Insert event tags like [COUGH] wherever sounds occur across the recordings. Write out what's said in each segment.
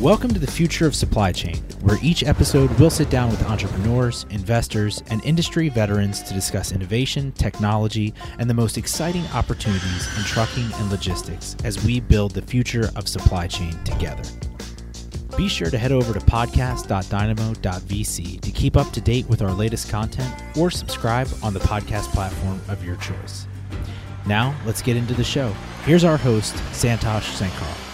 Welcome to the future of supply chain, where each episode we'll sit down with entrepreneurs, investors, and industry veterans to discuss innovation, technology, and the most exciting opportunities in trucking and logistics as we build the future of supply chain together. Be sure to head over to podcast.dynamo.vc to keep up to date with our latest content or subscribe on the podcast platform of your choice. Now, let's get into the show. Here's our host, Santosh Sankar.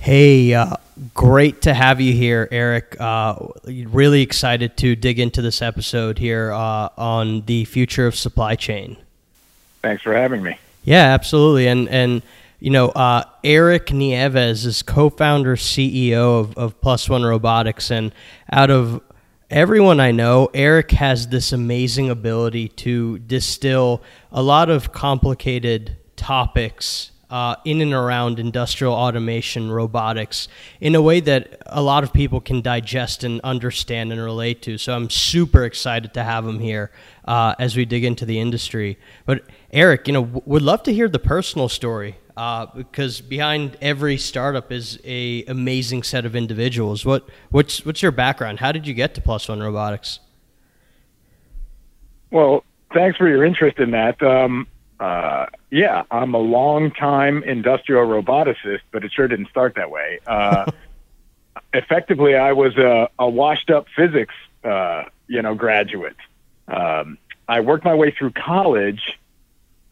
Hey, uh, great to have you here, Erik. Uh, really excited to dig into this episode here uh, on the future of supply chain. Thanks for having me. Yeah, absolutely. And and you know, uh, Erik Nieves is co-founder CEO of, of Plus One Robotics, and out of everyone I know, Erik has this amazing ability to distill a lot of complicated topics uh, in and around industrial automation, robotics, in a way that a lot of people can digest and understand and relate to. So I'm super excited to have him here uh, as we dig into the industry. But Erik, you know, w- would love to hear the personal story uh, because behind every startup is a amazing set of individuals. What what's what's your background? How did you get to Plus One Robotics? Well, thanks for your interest in that. Um, uh, yeah, I'm a long time industrial roboticist, but it sure didn't start that way. Uh, [LAUGHS] effectively, I was a, a washed up physics, uh, you know, graduate. Um, I worked my way through college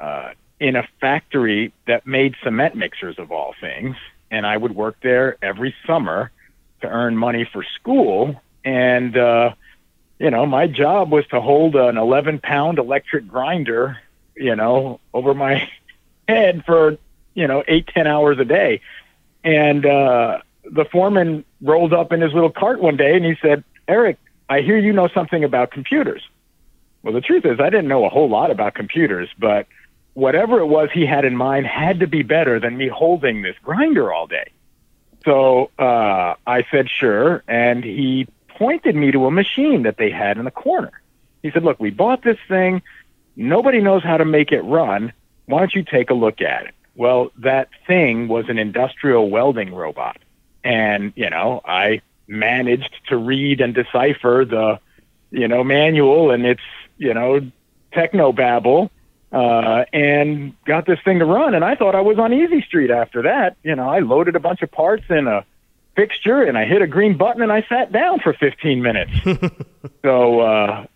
uh, in a factory that made cement mixers of all things, and I would work there every summer to earn money for school. And uh, you know, my job was to hold an 11 pound electric grinder you know, over my [LAUGHS] head for, you know, eight, ten hours a day. And uh, the foreman rolled up in his little cart one day and he said, Erik, I hear you know something about computers. Well, the truth is, I didn't know a whole lot about computers, but whatever it was he had in mind had to be better than me holding this grinder all day. So uh, I said, sure. And he pointed me to a machine that they had in the corner. He said, look, we bought this thing. Nobody knows how to make it run. Why don't you take a look at it? Well, that thing was an industrial welding robot. And, you know, I managed to read and decipher the, you know, manual and its, you know, techno babble, uh, and got this thing to run. And I thought I was on easy street after that. You know, I loaded a bunch of parts in a fixture and I hit a green button and I sat down for 15 minutes. [LAUGHS] so, uh,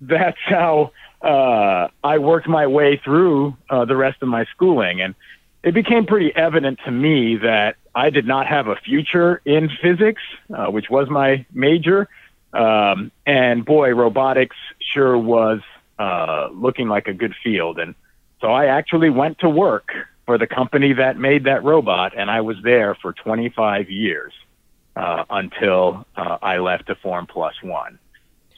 that's how uh, I worked my way through uh, the rest of my schooling, and it became pretty evident to me that I did not have a future in physics, uh, which was my major. Um, and boy, robotics sure was uh, looking like a good field. And so I actually went to work for the company that made that robot, and I was there for 25 years uh, until uh, I left to form Plus One.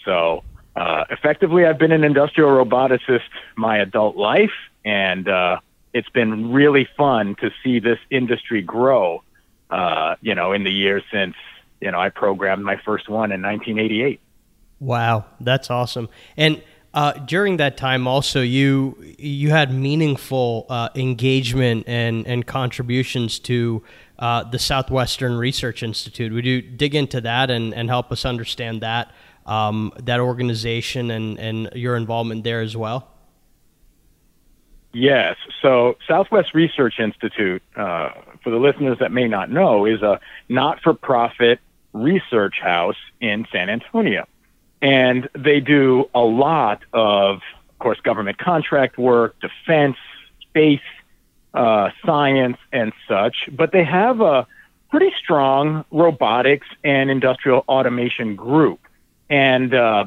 So uh, effectively, I've been an industrial roboticist my adult life, and uh, it's been really fun to see this industry grow. Uh, you know, in the years since you know I programmed my first one in 1988. Wow, that's awesome! And uh, during that time, also you you had meaningful uh, engagement and and contributions to uh, the Southwestern Research Institute. Would you dig into that and and help us understand that? Um, that organization and, and your involvement there as well? Yes. So, Southwest Research Institute, uh, for the listeners that may not know, is a not for profit research house in San Antonio. And they do a lot of, of course, government contract work, defense, space, uh, science, and such. But they have a pretty strong robotics and industrial automation group and uh,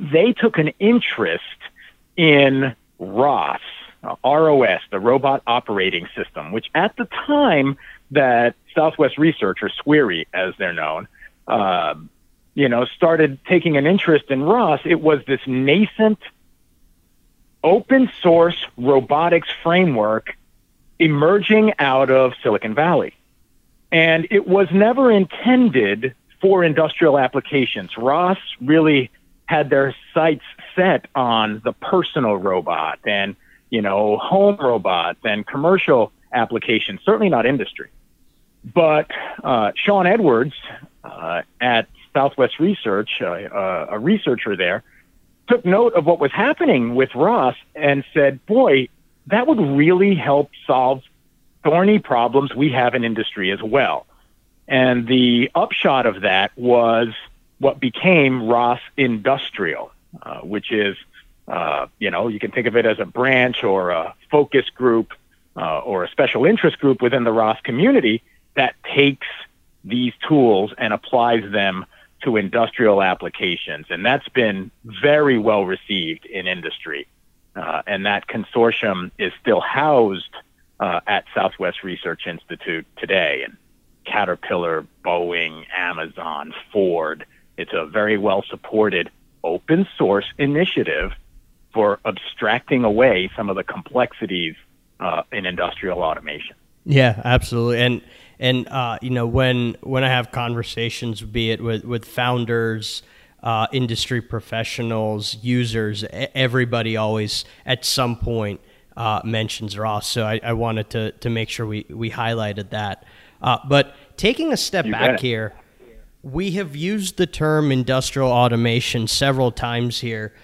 they took an interest in ROS, ROS, the Robot Operating System, which at the time that Southwest Research, or SWRI as they're known, uh, you know, started taking an interest in ROS, it was this nascent open source robotics framework emerging out of Silicon Valley. And it was never intended for industrial applications. ROS really had their sights set on the personal robot and, you know, home robots and commercial applications, certainly not industry. but uh, Shaun Edwards uh, at Southwest Research, uh, uh, a researcher there, took note of what was happening with ROS and said, "Boy, that would really help solve thorny problems we have in industry as well." And the upshot of that was what became ROS Industrial, uh, which is, uh, you know, you can think of it as a branch or a focus group uh, or a special interest group within the ROS community that takes these tools and applies them to industrial applications. And that's been very well received in industry. Uh, and that consortium is still housed uh, at Southwest Research Institute today. And Caterpillar, Boeing, Amazon, Ford. It's a very well supported open source initiative for abstracting away some of the complexities uh, in industrial automation. Yeah, absolutely. And and uh, you know when when I have conversations, be it with with founders, uh, industry professionals, users, everybody always at some point uh, mentions ROS. So I, I, wanted to to make sure we we highlighted that. Uh, but taking a step you back bet. here, we have used the term industrial automation several times here.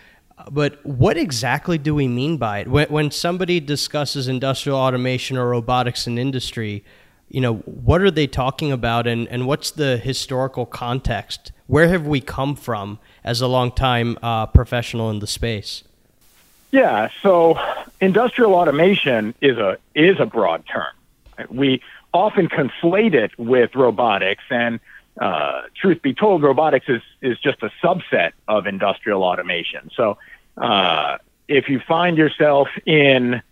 But what exactly do we mean by it? When, when somebody discusses industrial automation or robotics in industry, you know, what are they talking about and, and what's the historical context? Where have we come from as a long-time uh, professional in the space? Yeah, so industrial automation is a is a broad term. We often conflate it with robotics. And uh, truth be told, robotics is, is just a subset of industrial automation. So uh, if you find yourself in,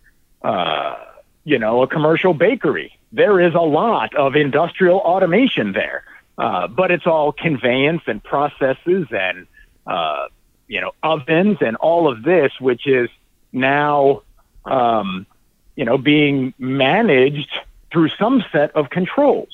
uh, you know, a commercial bakery, there is a lot of industrial automation there. Uh, but it's all conveyance and processes and, uh, you know, ovens and all of this, which is now, um, you know, being managed through some set of controls.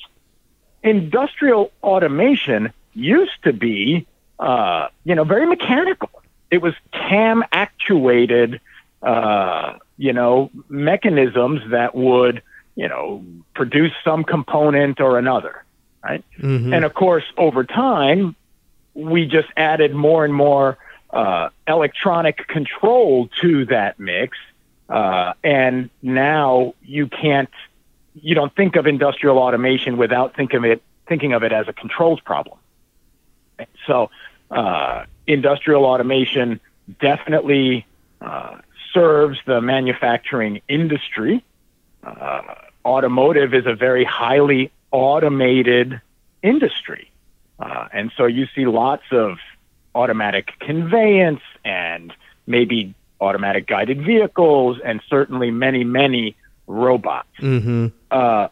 Industrial automation used to be, uh, you know, very mechanical. It was cam actuated, uh, you know, mechanisms that would, you know, produce some component or another, right? Mm-hmm. And of course, over time, we just added more and more uh, electronic control to that mix. Uh, and now you can't you don't think of industrial automation without think of it, thinking of it as a controls problem. So, uh, industrial automation definitely uh, serves the manufacturing industry. Uh, automotive is a very highly automated industry. Uh, and so you see lots of automatic conveyance and maybe automatic guided vehicles and certainly many, many robots. Mm-hmm. Uh,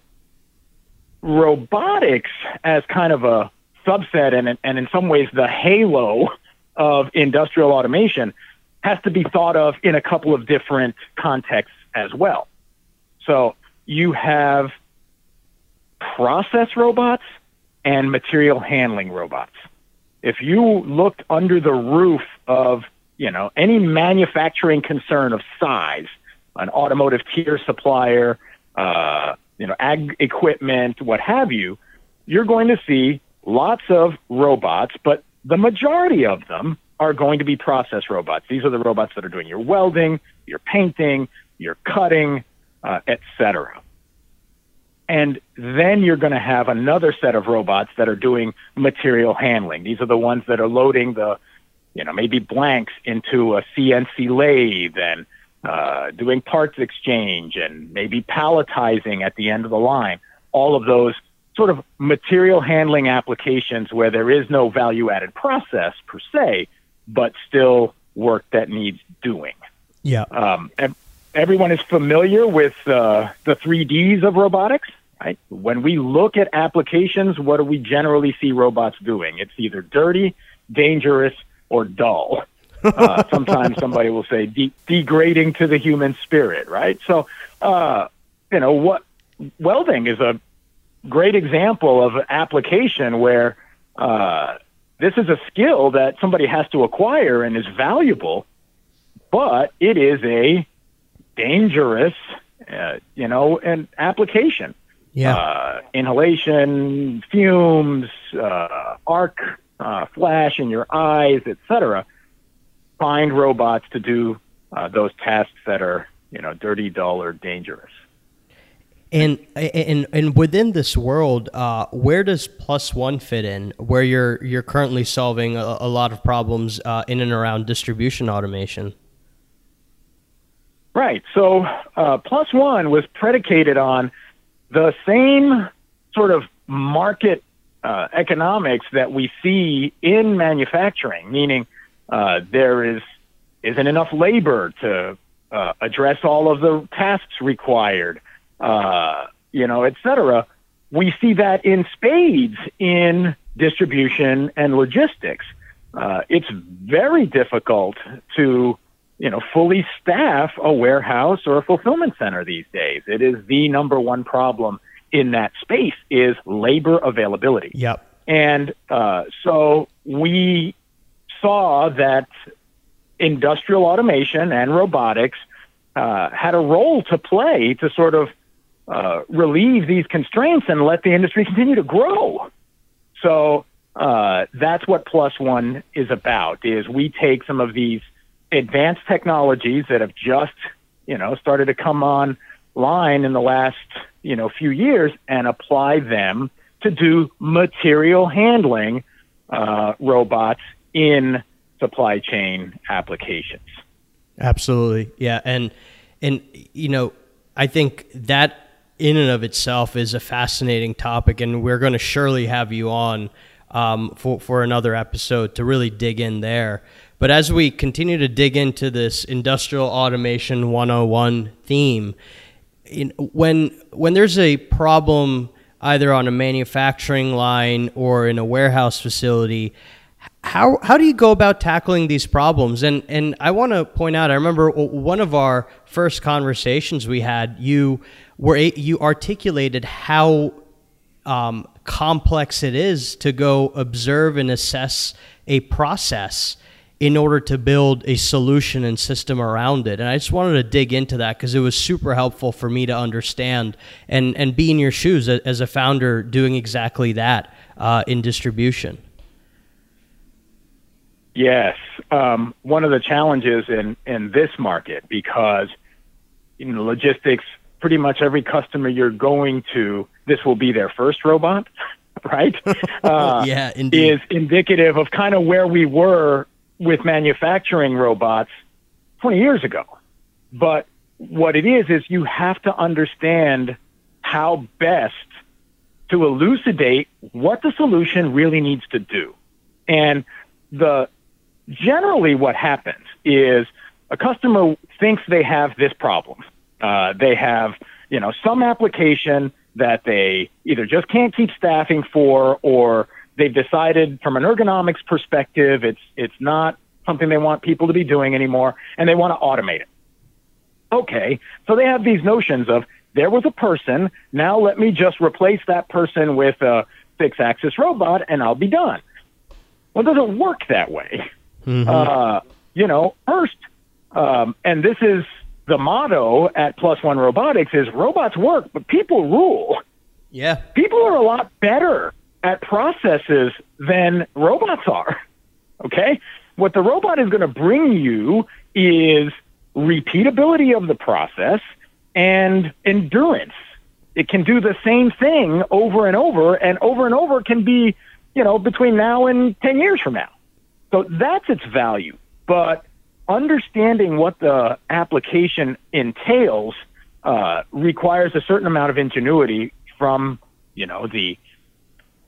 robotics, as kind of a subset and, and in some ways the halo of industrial automation, has to be thought of in a couple of different contexts as well. So you have process robots and material handling robots. If you looked under the roof of, you know, any manufacturing concern of size, an automotive tier supplier, uh, you know, ag equipment, what have you, you're going to see lots of robots, but the majority of them are going to be process robots. These are the robots that are doing your welding, your painting, your cutting, uh, etc. And then you're going to have another set of robots that are doing material handling. These are the ones that are loading the, you know, maybe blanks into a CNC lathe and uh, doing parts exchange and maybe palletizing at the end of the line. All of those sort of material handling applications where there is no value added process per se, but still work that needs doing. Yeah. Um, everyone is familiar with uh, the three Ds of robotics. Right? When we look at applications, what do we generally see robots doing? It's either dirty, dangerous, or dull. Uh, sometimes somebody will say de- degrading to the human spirit, right? So, uh, you know, what welding is a great example of an application where uh, this is a skill that somebody has to acquire and is valuable, but it is a dangerous, uh, you know, an application. Yeah. uh, inhalation, fumes, uh, arc uh, flash in your eyes, etc. Find robots to do uh, those tasks that are you know dirty, dull, or dangerous. And and and within this world, uh, where does Plus One fit in? Where you're you're currently solving a, a lot of problems uh, in and around distribution automation. Right. So uh, Plus One was predicated on the same sort of market uh, economics that we see in manufacturing, meaning uh, there is isn't enough labor to uh, address all of the tasks required, uh, you know, et cetera. We see that in spades in distribution and logistics. Uh, it's very difficult to you know, fully staff a warehouse or a fulfillment center these days. It is the number one problem in that space is labor availability. Yep. And uh, so we saw that industrial automation and robotics uh, had a role to play to sort of uh, relieve these constraints and let the industry continue to grow. So uh, that's what Plus One is about. Is we take some of these advanced technologies that have just, you know, started to come online in the last, you know, few years and apply them to do material handling uh, robots in supply chain applications. Absolutely, yeah, and and you know, I think that in and of itself is a fascinating topic, and we're going to surely have you on um, for for another episode to really dig in there. But as we continue to dig into this industrial automation 101 theme, in, when when there's a problem either on a manufacturing line or in a warehouse facility, how how do you go about tackling these problems? And and I want to point out, I remember one of our first conversations we had. You were you articulated how um, complex it is to go observe and assess a process in order to build a solution and system around it. And I just wanted to dig into that because it was super helpful for me to understand and, and be in your shoes as a founder doing exactly that uh, in distribution. Yes. Um, one of the challenges in, in this market, because in logistics, pretty much every customer you're going to, this will be their first robot, [LAUGHS] right? [LAUGHS] Uh, yeah, indeed. Is indicative of kind of where we were with manufacturing robots 20 years ago. But what it is, is you have to understand how best to elucidate what the solution really needs to do. And the generally what happens is a customer thinks they have this problem. Uh, they have, you know, some application that they either just can't keep staffing for or they've decided from an ergonomics perspective, it's it's not something they want people to be doing anymore, and they want to automate it. Okay, so they have these notions of there was a person, now let me just replace that person with a six-axis robot, and I'll be done. Well, it doesn't work that way. Mm-hmm. Uh, you know, first, um, and this is the motto at Plus One Robotics is robots work, but people rule. Yeah. People are a lot better at processes than robots are. Okay? What the robot is going to bring you is repeatability of the process and endurance. It can do the same thing over and over, and over and over can be, you know, between now and 10 years from now. So that's its value. But understanding what the application entails uh, requires a certain amount of ingenuity from, you know, the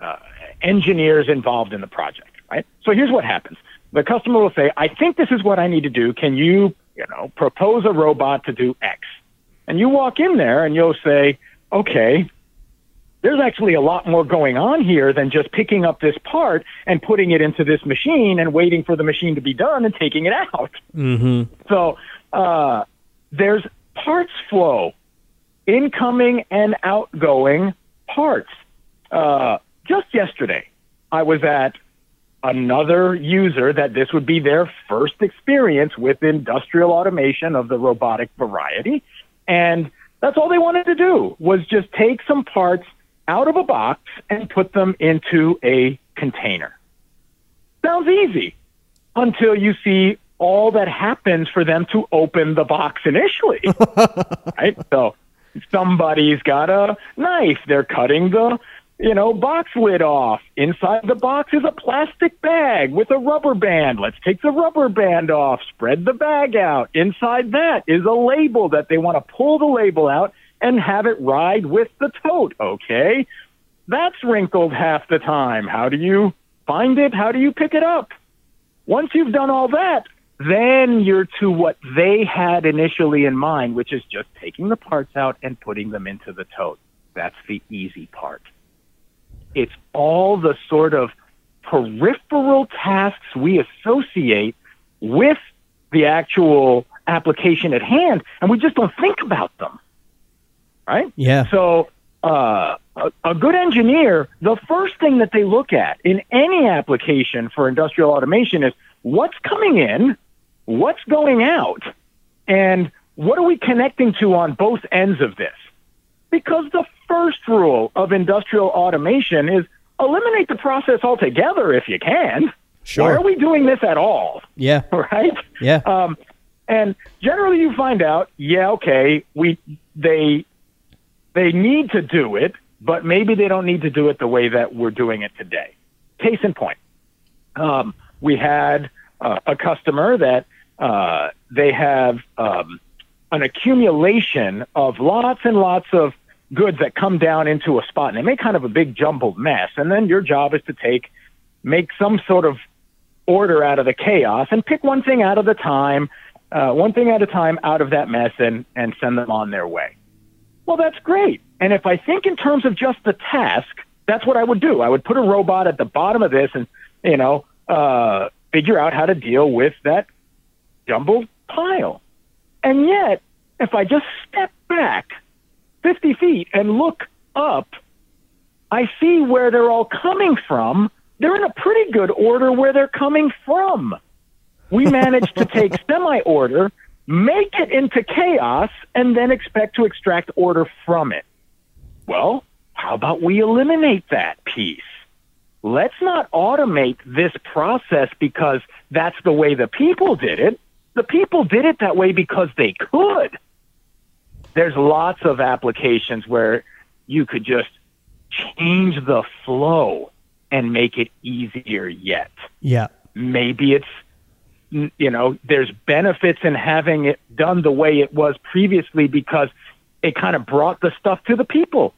uh, engineers involved in the project, right? So here's what happens. The customer will say, I think this is what I need to do. Can you, you know, propose a robot to do X? And you walk in there and you'll say, okay, there's actually a lot more going on here than just picking up this part and putting it into this machine and waiting for the machine to be done and taking it out. Mm-hmm. So uh, there's parts flow, incoming and outgoing parts. Uh, just yesterday, I was at another user that this would be their first experience with industrial automation of the robotic variety. And That's all they wanted to do was just take some parts out of a box and put them into a container. Sounds easy until you see all that happens for them to open the box initially. [LAUGHS] right? So somebody's got a knife, they're cutting the you know, box lid off. Inside the box is a plastic bag with a rubber band. Let's take the rubber band off, spread the bag out. Inside that is a label that they want to pull the label out and have it ride with the tote, okay? That's wrinkled half the time. How do you find it? How do you pick it up? Once you've done all that, then you're to what they had initially in mind, which is just taking the parts out and putting them into the tote. That's the easy part. It's all the sort of peripheral tasks we associate with the actual application at hand, and we just don't think about them. Right? Yeah. So, uh, a, a good engineer, the first thing that they look at in any application for industrial automation is what's coming in, what's going out, and what are we connecting to on both ends of this? Because the first rule of industrial automation is eliminate the process altogether if you can. Sure. Why are we doing this at all? Yeah. [LAUGHS] Right? Yeah. Um, and generally you find out, yeah, okay, we they they need to do it, but maybe they don't need to do it the way that we're doing it today. Case in point, um, we had uh, a customer that uh, they have um, an accumulation of lots and lots of goods that come down into a spot and they make kind of a big jumbled mess. And then your job is to take, make some sort of order out of the chaos and pick one thing out of the time, uh, one thing at a time out of that mess and, and send them on their way. Well, that's great. And if I think in terms of just the task, that's what I would do. I would put a robot at the bottom of this and, you know, uh, figure out how to deal with that jumbled pile. And yet, if I just step back 50 feet and look up, I see where they're all coming from. They're in a pretty good order where they're coming from. We [LAUGHS] managed to take semi order, make it into chaos, and then expect to extract order from it. Well, how about we eliminate that piece? Let's not automate this process because that's the way the people did it. The people did it that way because they could there's lots of applications where you could just change the flow and make it easier yet. Yeah. Maybe it's you know, there's benefits in having it done the way it was previously because it kind of brought the stuff to the people.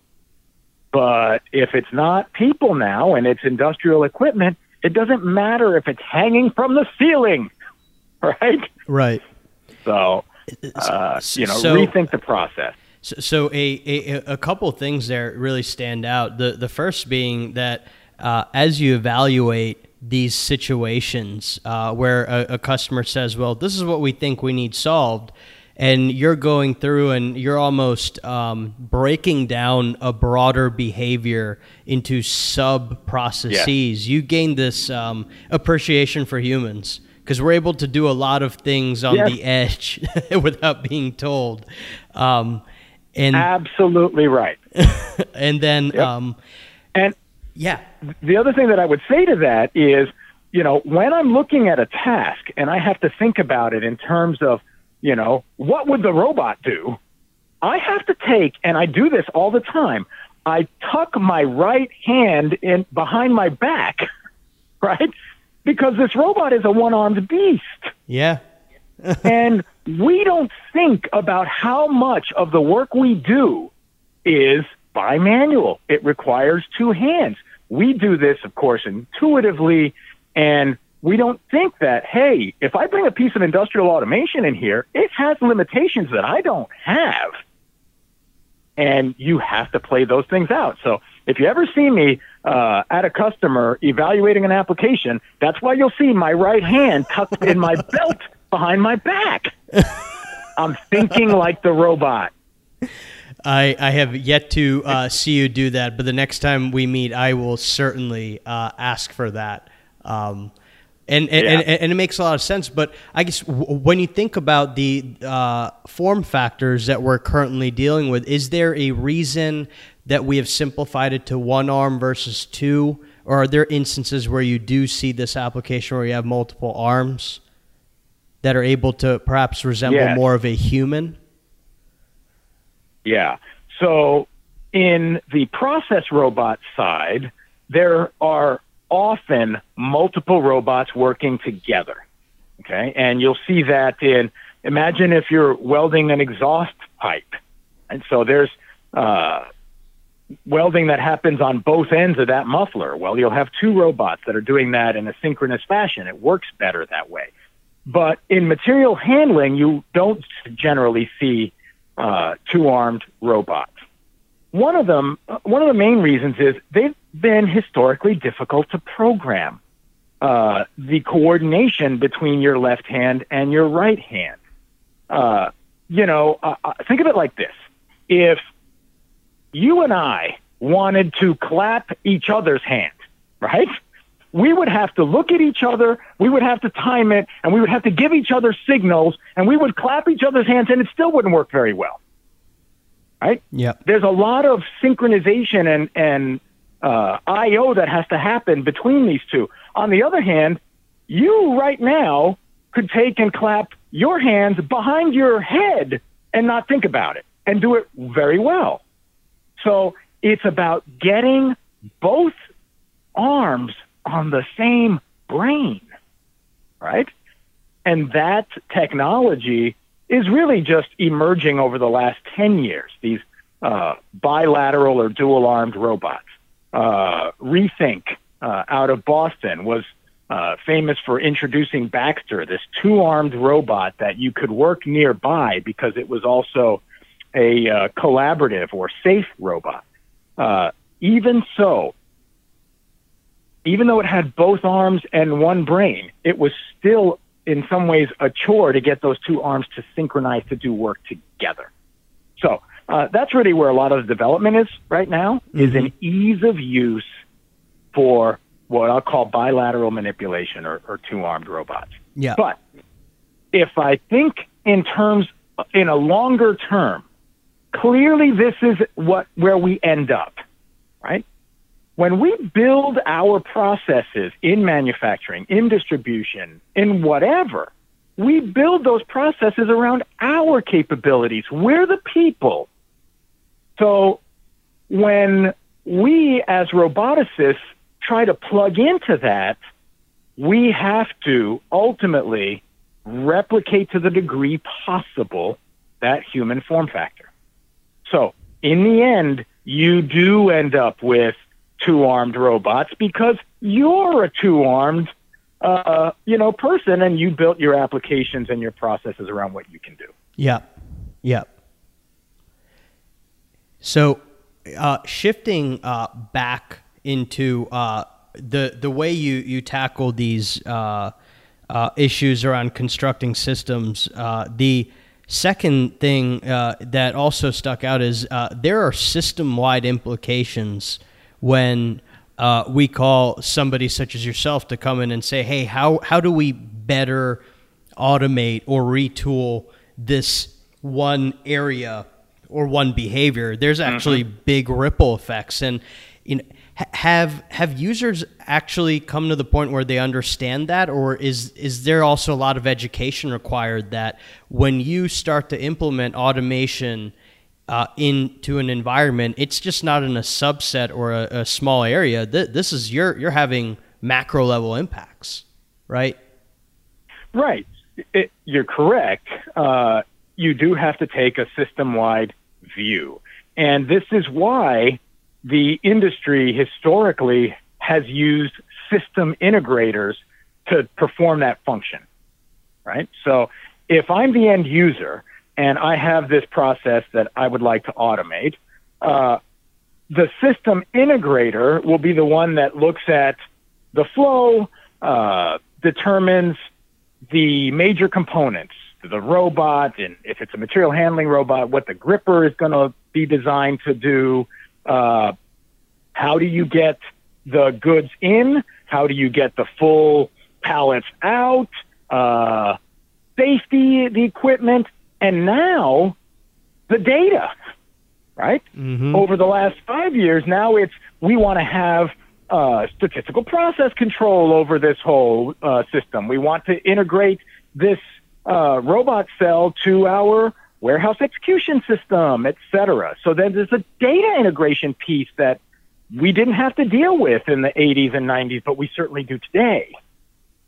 But if it's not people now and it's industrial equipment, it doesn't matter if it's hanging from the ceiling, [LAUGHS] right? Right. So uh, you know, so, rethink the process. So, so a, a, a couple things there really stand out. The the first being that uh, as you evaluate these situations uh, where a, a customer says, "Well, this is what we think we need solved," and you're going through and you're almost um, breaking down a broader behavior into sub processes. You gain this um, appreciation for humans because we're able to do a lot of things on yes. the edge [LAUGHS] without being told. Um, and absolutely right. [LAUGHS] and then, yep. um, and yeah, the other thing that I would say to that is, you know, when I'm looking at a task and I have to think about it in terms of, you know, what would the robot do? I have to take, and I do this all the time. I tuck my right hand in behind my back, [LAUGHS] right? because this robot is a one armed beast. Yeah. [LAUGHS] and we don't think about how much of the work we do is by manual. It requires two hands. We do this, of course, intuitively, and we don't think that, hey, if I bring a piece of industrial automation in here, it has limitations that I don't have. And you have to play those things out. So if you ever see me uh, at a customer evaluating an application, that's why you'll see my right hand tucked in my [LAUGHS] belt behind my back. I'm thinking like the robot. I, I have yet to uh, see you do that, but the next time we meet, I will certainly uh, ask for that. Um, And and, yeah. and, and, it makes a lot of sense. But I guess w- when you think about the uh, form factors that we're currently dealing with, is there a reason that we have simplified it to one arm versus two? Or are there instances where you do see this application where you have multiple arms that are able to perhaps resemble yes. more of a human? Yeah. So in the process robot side, there are often multiple robots working together. Okay. And you'll see that in, imagine if you're welding an exhaust pipe. And so there's, uh, welding that happens on both ends of that muffler. Well, you'll have two robots that are doing that in a synchronous fashion. It works better that way. But in material handling, you don't generally see uh, two armed robots. One of them, uh, one of the main reasons is they've been historically difficult to program. Uh, the coordination between your left hand and your right hand. Uh, you know, uh, uh, think of it like this: if you and I wanted to clap each other's hand, right? We would have to look at each other, we would have to time it, and we would have to give each other signals, and we would clap each other's hands, and it still wouldn't work very well right? Yeah. There's a lot of synchronization and and uh, I/O that has to happen between these two. On the other hand, you right now could take and clap your hands behind your head and not think about it and do it very well. So it's about getting both arms on the same brain, right? And that technology is really just emerging over the last 10 years, these uh, bilateral or dual armed robots. Uh, Rethink uh, out of Boston was uh, famous for introducing Baxter, this two armed robot that you could work nearby because it was also a uh, collaborative or safe robot. Uh, even so, even though it had both arms and one brain, it was still in some ways a chore to get those two arms to synchronize to do work together. So uh, that's really where a lot of the development is right now mm-hmm. is an ease of use for what I'll call bilateral manipulation or, or two armed robots. Yeah. But if I think in terms in a longer term, clearly this is what where we end up, right? When we build our processes in manufacturing, in distribution, in whatever, we build those processes around our capabilities. We're the people. So when we as roboticists try to plug into that, we have to ultimately replicate to the degree possible that human form factor. So in the end, you do end up with two armed robots because you're a two armed uh, you know person and you built your applications and your processes around what you can do. Yeah, yeah. So uh, shifting uh, back into uh, the the way you you tackle these uh, uh, issues around constructing systems, the second thing that also stuck out is there are system wide implications when uh, we call somebody such as yourself to come in and say, "Hey, how how do we better automate or retool this one area or one behavior?" There's actually mm-hmm. big ripple effects, and you know, have have users actually come to the point where they understand that, or is is there also a lot of education required that when you start to implement automation? Uh, into an environment, it's just not in a subset or a, a small area. Th- this is you're you're having macro level impacts, right? Right. It, you're correct. Uh, you do have to take a system wide view, and this is why the industry historically has used system integrators to perform that function. Right. So if I'm the end user and I have this process that I would like to automate. Uh, the system integrator will be the one that looks at the flow, uh, determines the major components, the robot, and if it's a material handling robot, what the gripper is going to be designed to do. Uh, how do you get the goods in? How do you get the full pallets out, uh, safety, the equipment, and now the data, right? Mm-hmm. Over the last five years, now it's we want to have uh, statistical process control over this whole uh, system. We want to integrate this uh, robot cell to our warehouse execution system, et cetera. So then there's a data integration piece that we didn't have to deal with in the 80s and 90s, but we certainly do today.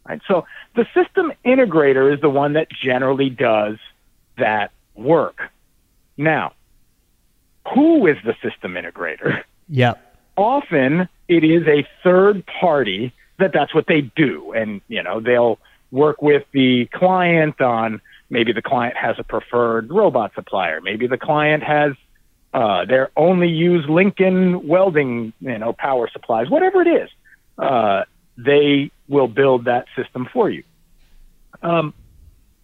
Right? So the system integrator is the one that generally does that work. Now, who is the system integrator? Yep. Often it is a third party that that's what they do. And, you know, they'll work with the client on maybe the client has a preferred robot supplier. Maybe the client has uh, they only use Lincoln welding, you know, power supplies, whatever it is. Uh, they will build that system for you. Um,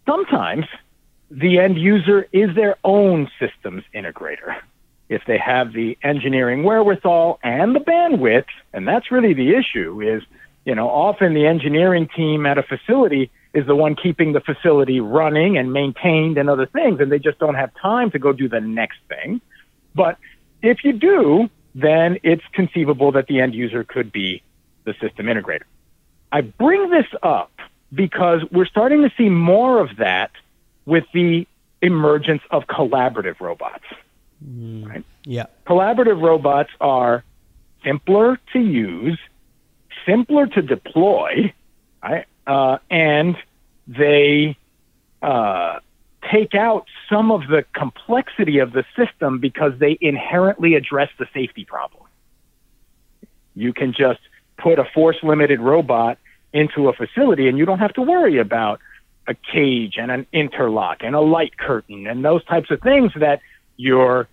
sometimes the end user is their own systems integrator. If they have the engineering wherewithal and the bandwidth, and that's really the issue is, you know, often the engineering team at a facility is the one keeping the facility running and maintained and other things, and they just don't have time to go do the next thing. But if you do, then it's conceivable that the end user could be the system integrator. I bring this up because we're starting to see more of that with the emergence of collaborative robots. Mm. Right? Yeah. Collaborative robots are simpler to use, simpler to deploy, right? Uh, and they uh, take out some of the complexity of the system because they inherently address the safety problem. You can just put a force limited robot into a facility and you don't have to worry about a cage and an interlock and a light curtain and those types of things that your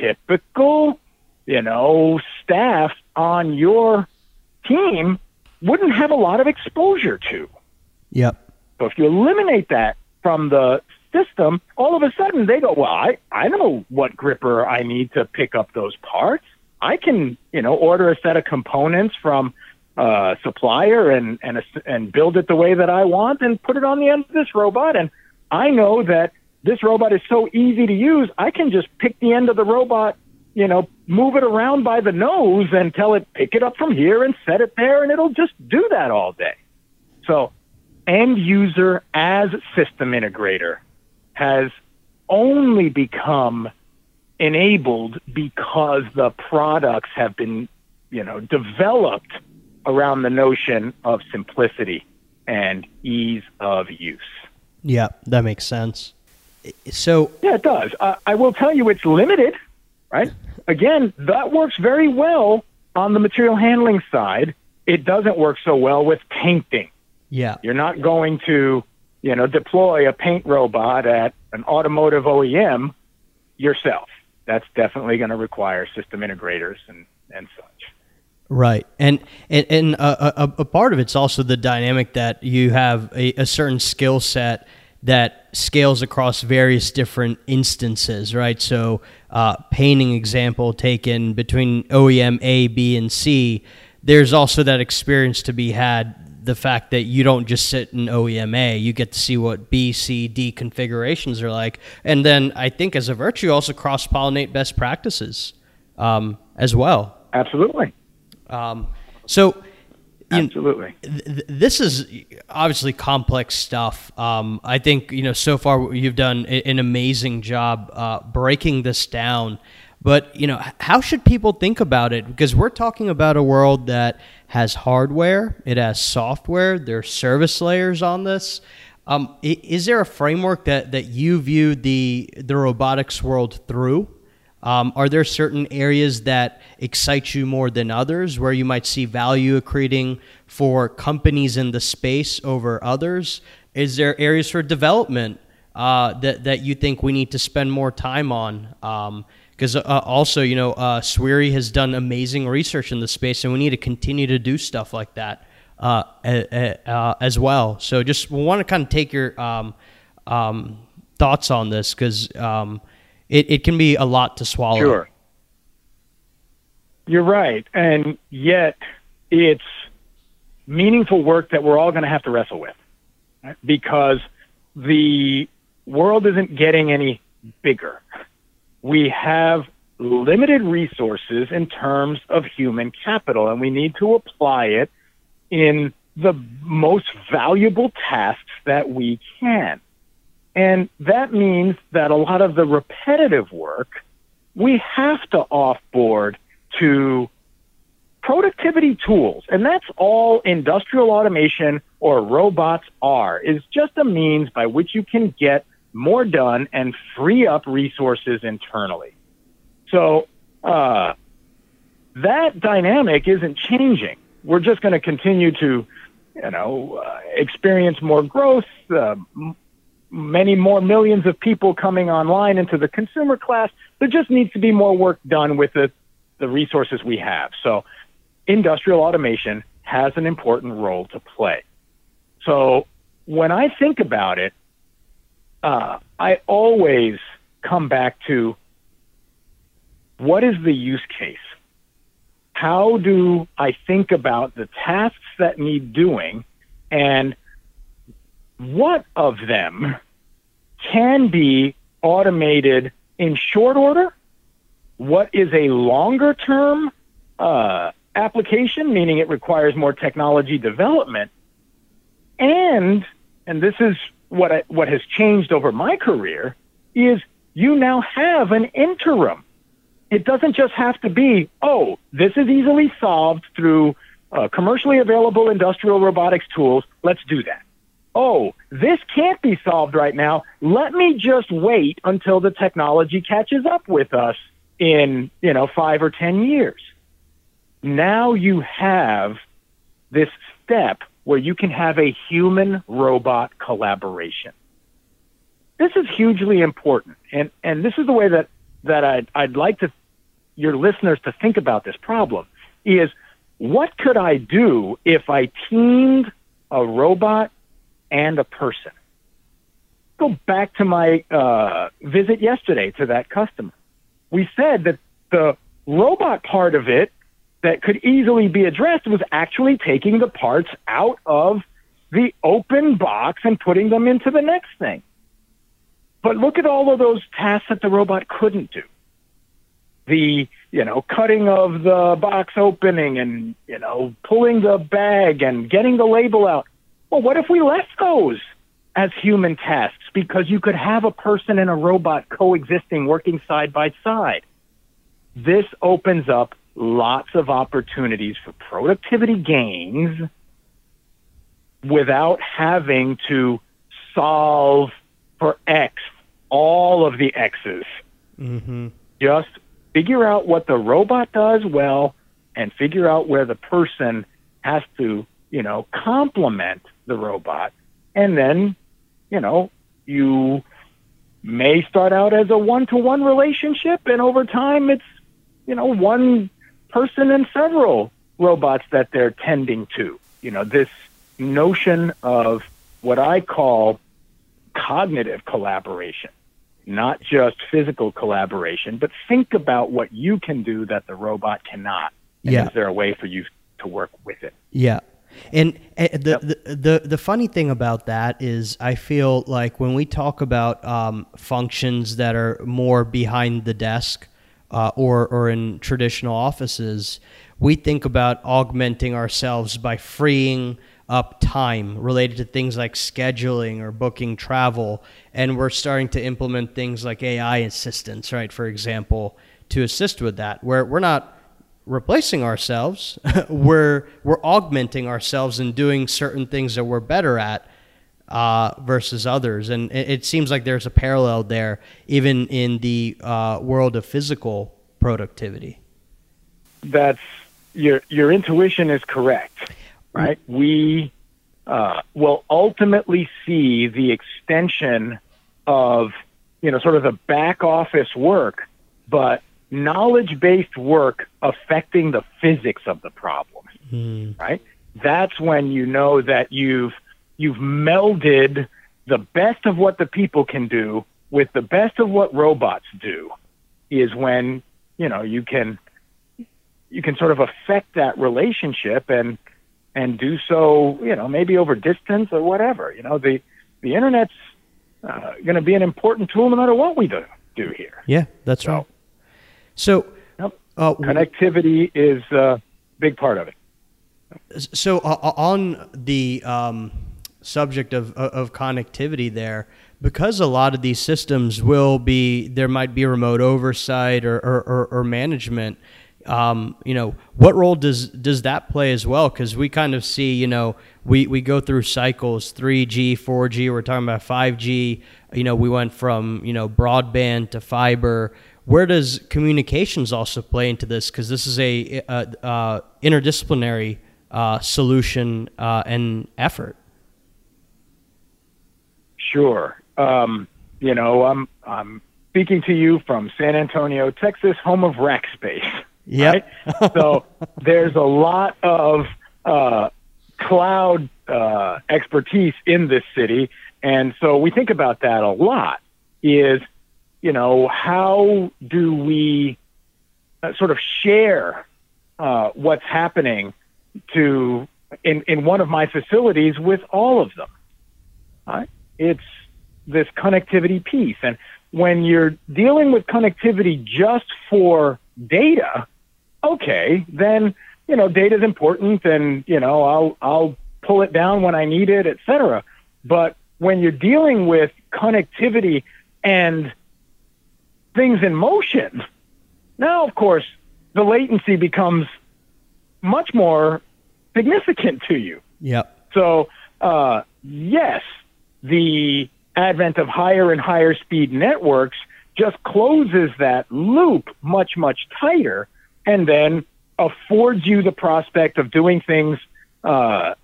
typical, you know, staff on your team wouldn't have a lot of exposure to. Yep. So if you eliminate that from the system, all of a sudden they go, well, I, I know what gripper I need to pick up those parts. I can, you know, order a set of components from a supplier and, and, and build it the way that I want and put it on the end of this robot. And I know that this robot is so easy to use. I can just pick the end of the robot, you know, move it around by the nose and tell it, pick it up from here and set it there. And it'll just do that all day. So end user as system integrator has only become enabled because the products have been, you know, developed around the notion of simplicity and ease of use. Yeah, that makes sense. So yeah, it does. Uh, I will tell you, it's limited, right? Again, that works very well on the material handling side. It doesn't work so well with painting. Yeah, you're not going to, you know, deploy a paint robot at an automotive OEM yourself. That's definitely going to require system integrators and and such. Right, and and, and a, a, a, part of it's also the dynamic that you have a, a certain skill set that scales across various different instances, right? So, uh, painting example taken between OEM A, B, and C. There's also that experience to be had. The fact that you don't just sit in OEM A, you get to see what B, C, D configurations are like, and then I think as a virtue, also cross pollinate best practices um, as well. Absolutely. Um, so, absolutely, th- this is obviously complex stuff. Um, I think you know so far you've done an amazing job uh, breaking this down. But you know, how should people think about it? Because we're talking about a world that has hardware, it has software, there are service layers on this. Um, is there a framework that, that you view the the robotics world through? Um, are there certain areas that excite you more than others where you might see value accreting for companies in the space over others? Is there areas for development uh, that, that you think we need to spend more time on? Because um, uh, also, you know, uh, Swiri has done amazing research in the space, and we need to continue to do stuff like that uh, uh, as well. So, just want to kind of take your um, um, thoughts on this because um, it, it can be a lot to swallow. Sure. You're right. And yet it's meaningful work that we're all going to have to wrestle with right? because the world isn't getting any bigger. We have limited resources in terms of human capital, and we need to apply it in the most valuable tasks that we can. And that means that a lot of the repetitive work we have to offboard to productivity tools. And that's all industrial automation or robots are, is just a means by which you can get more done and free up resources internally. So, uh, that dynamic isn't changing. We're just going to continue to, you know, uh, experience more growth, uh, many more millions of people coming online into the consumer class. There just needs to be more work done with the, the resources we have. So industrial automation has an important role to play. So when I think about it, uh, I always come back to what is the use case? How do I think about the tasks that need doing and what of them can be automated in short order? What is a longer term uh, application, meaning it requires more technology development? And, and this is what, I, what has changed over my career, is you now have an interim. It doesn't just have to be, oh, this is easily solved through uh, commercially available industrial robotics tools. Let's do that oh, this can't be solved right now. Let me just wait until the technology catches up with us in, you know, five or 10 years. Now you have this step where you can have a human robot collaboration. This is hugely important. And, and this is the way that, that I'd, I'd like to, your listeners to think about this problem is what could I do if I teamed a robot and a person. Go back to my uh, visit yesterday to that customer. We said that the robot part of it that could easily be addressed was actually taking the parts out of the open box and putting them into the next thing. But look at all of those tasks that the robot couldn't do. The, you know, cutting of the box opening and, you know, pulling the bag and getting the label out. Well, what if we left those as human tasks? Because you could have a person and a robot coexisting, working side by side. This opens up lots of opportunities for productivity gains without having to solve for X, all of the X's. Mm-hmm. Just figure out what the robot does well and figure out where the person has to, you know, complement the robot. And then, you know, you may start out as a one to one relationship, and over time, it's, you know, one person and several robots that they're tending to. You know, this notion of what I call cognitive collaboration, not just physical collaboration, but think about what you can do that the robot cannot. And yeah. is there a way for you to work with it? Yeah. And, and the, the, the the funny thing about that is, I feel like when we talk about um, functions that are more behind the desk uh, or or in traditional offices, we think about augmenting ourselves by freeing up time related to things like scheduling or booking travel, and we're starting to implement things like AI assistants, right? For example, to assist with that, where we're not replacing ourselves. [LAUGHS] we're we're augmenting ourselves and doing certain things that we're better at uh, versus others, and it, it, seems like there's a parallel there, even in the uh, world of physical productivity. That's your your intuition is correct, right? We uh, will ultimately see the extension of you know sort of the back office work, but knowledge based work affecting the physics of the problem, mm. right? That's when you know that you've you've melded the best of what the people can do with the best of what robots do is when you know you can you can sort of affect that relationship and and do so, you know, maybe over distance or whatever. You know, the the internet's uh, going to be an important tool no matter what we do do here. Yeah, that's So- right. So, Yep. uh, Connectivity is a big part of it. So uh, uh, on the um, subject of of connectivity, there because a lot of these systems will be there might be remote oversight or or, or, or management. Um, you know, what role does does that play as well? Because we kind of see, you know, we, we go through cycles, 3G, 4G. We're talking about 5G. You know, we went from you know broadband to fiber. Where does communications also play into this? Because this is a, a, a interdisciplinary uh, solution uh, and effort. Sure. Um, you know, I'm I'm speaking to you from San Antonio, Texas, home of Rackspace. Yep. right? so [LAUGHS] there's a lot of uh, cloud uh, expertise in this city, and so we think about that a lot. Is you know how do we uh, sort of share uh, what's happening to in in one of my facilities with all of them? Right? It's this connectivity piece, and when you're dealing with connectivity just for data, okay, then you know data is important, and you know I'll I'll pull it down when I need it, et cetera. But when you're dealing with connectivity and things in motion, now of course the latency becomes much more significant to you. Yep. So, uh, yes, the advent of higher and higher speed networks just closes that loop much, much tighter and then affords you the prospect of doing things uh,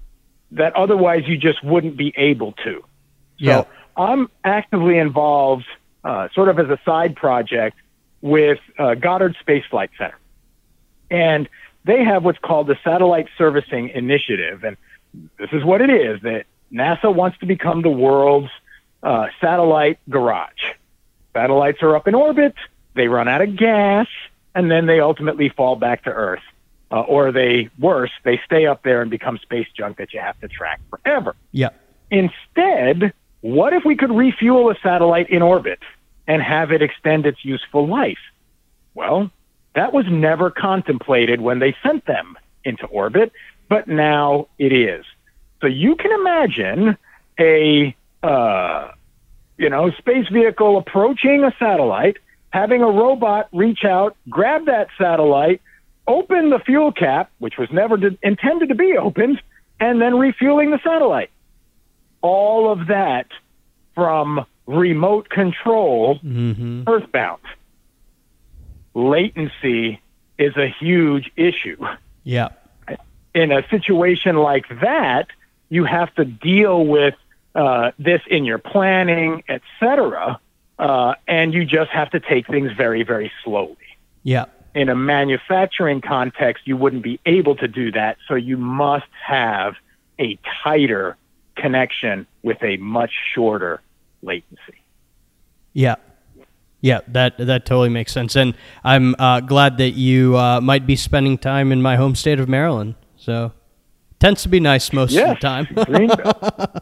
that otherwise you just wouldn't be able to. So Yeah. I'm actively involved, uh, sort of as a side project, with uh, Goddard Space Flight Center. And they have what's called the Satellite Servicing Initiative. And this is what it is that NASA wants to become the world's uh, satellite garage. Satellites are up in orbit, they run out of gas, and then they ultimately fall back to Earth. Uh, or they, worse, they stay up there and become space junk that you have to track forever. Yeah. Instead, what if we could refuel a satellite in orbit and have it extend its useful life? Well, that was never contemplated when they sent them into orbit, but now it is. So you can imagine a uh, you know space vehicle approaching a satellite, having a robot reach out, grab that satellite, open the fuel cap, which was never did, intended to be opened, and then refueling the satellite. All of that from remote control, Mm-hmm. earthbound. Latency is a huge issue. Yep. In a situation like that, you have to deal with uh, this in your planning, et cetera, uh, and you just have to take things very, very slowly Yep. in a manufacturing context, you wouldn't be able to do that. So you must have a tighter connection with a much shorter latency. Yeah. Yeah, that that totally makes sense, and I'm uh, glad that you uh, might be spending time in my home state of Maryland. So, tends to be nice most Yes, of the time. [LAUGHS] Greenbelt.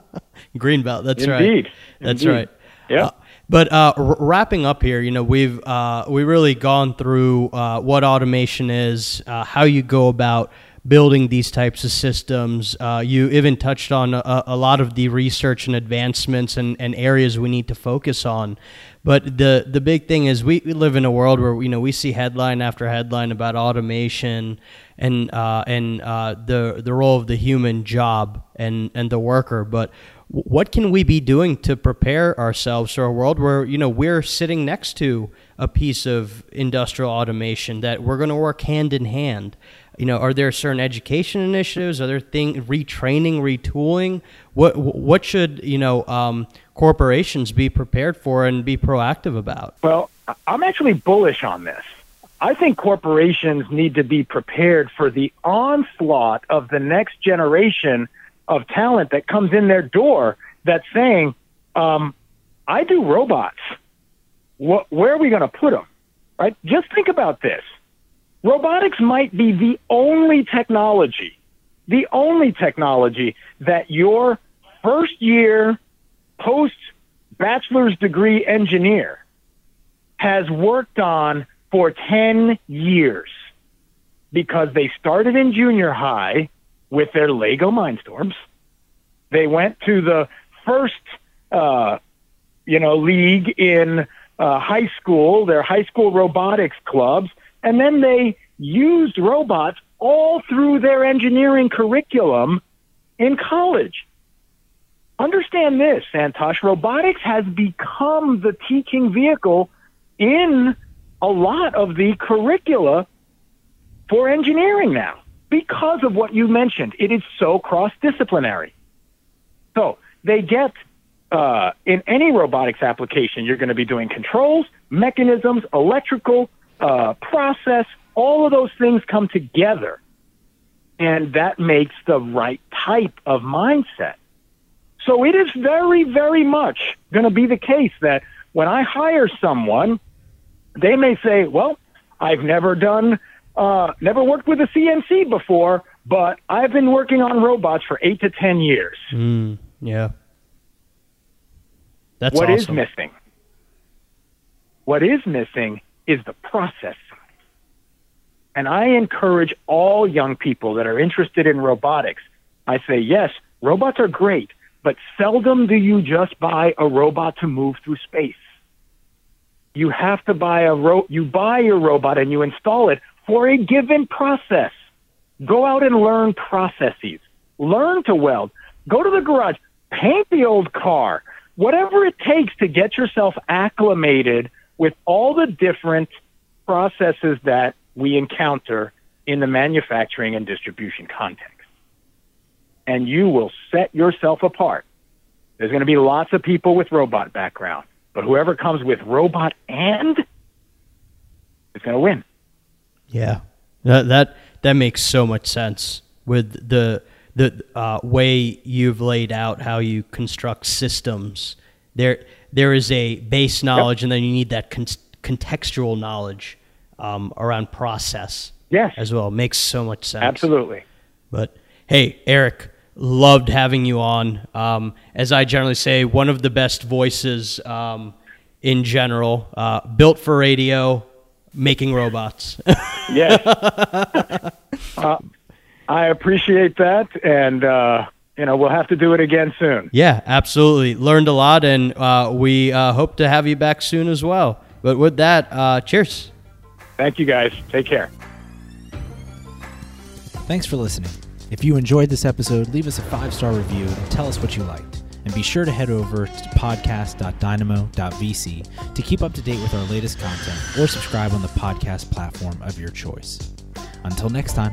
Greenbelt, [LAUGHS] that's right. Indeed. That's Indeed. right. Yeah. Uh, but uh, r- wrapping up here, you know, we've uh, we really gone through uh, what automation is, uh, how you go about building these types of systems. Uh, you even touched on a, a lot of the research and advancements and, and areas we need to focus on. But the the big thing is we, we live in a world where you know we see headline after headline about automation and uh, and uh, the the role of the human job and and the worker. But what can we be doing to prepare ourselves for a world where you know we're sitting next to a piece of industrial automation that we're going to work hand in hand? You know, are there certain education initiatives? Are there thing retraining, retooling? What what should you know um, corporations be prepared for and be proactive about? Well, I'm actually bullish on this. I think corporations need to be prepared for the onslaught of the next generation of talent that comes in their door that's saying, um, I do robots. What, where are we going to put them? Right? Just think about this. Robotics might be the only technology the only technology that your first year post bachelor's degree engineer has worked on for 10 years because they started in junior high with their Lego Mindstorms. They went to the first, uh, you know, league in uh, high school, their high school robotics clubs, and then they used robots all through their engineering curriculum in college. Understand this, Santosh. Robotics has become the teaching vehicle in a lot of the curricula for engineering now because of what you mentioned. It is so cross disciplinary. So they get uh, in any robotics application, you're going to be doing controls, mechanisms, electrical, uh, process, all of those things come together. And that makes the right type of mindset. So it is very, very much going to be the case that when I hire someone, they may say, well, I've never done, uh, never worked with a CNC before, but I've been working on robots for eight to 10 years. Mm, yeah. That's What is awesome. missing? What is missing is the process. And I encourage all young people that are interested in robotics. I say, yes, robots are great, but seldom do you just buy a robot to move through space. You have to buy a ro- you buy your robot and you install it for a given process. Go out and learn processes. Learn to weld. Go to the garage. Paint the old car. Whatever it takes to get yourself acclimated with all the different processes that we encounter in the manufacturing and distribution context. And you will set yourself apart. There's going to be lots of people with robot background, but whoever comes with robot and is going to win. Yeah, that that that makes so much sense with the the uh, way you've laid out how you construct systems. There there is a base knowledge, and then you need that con- contextual knowledge um, around process Yes, as well. Makes so much sense. absolutely. But hey, Erik, loved having you on. Um, as I generally say, one of the best voices um, in general. Uh, built for radio, making robots. Yes. [LAUGHS] uh, I appreciate that. And, uh, you know, we'll have to do it again soon. yeah, absolutely. Learned a lot, and uh, we uh, hope to have you back soon as well. But with that, uh, cheers. Thank you, guys. Take care. Thanks for listening. If you enjoyed this episode, leave us a five star review and tell us what you liked. And be sure to head over to podcast.dynamo.vc to keep up to date with our latest content or subscribe on the podcast platform of your choice. Until next time.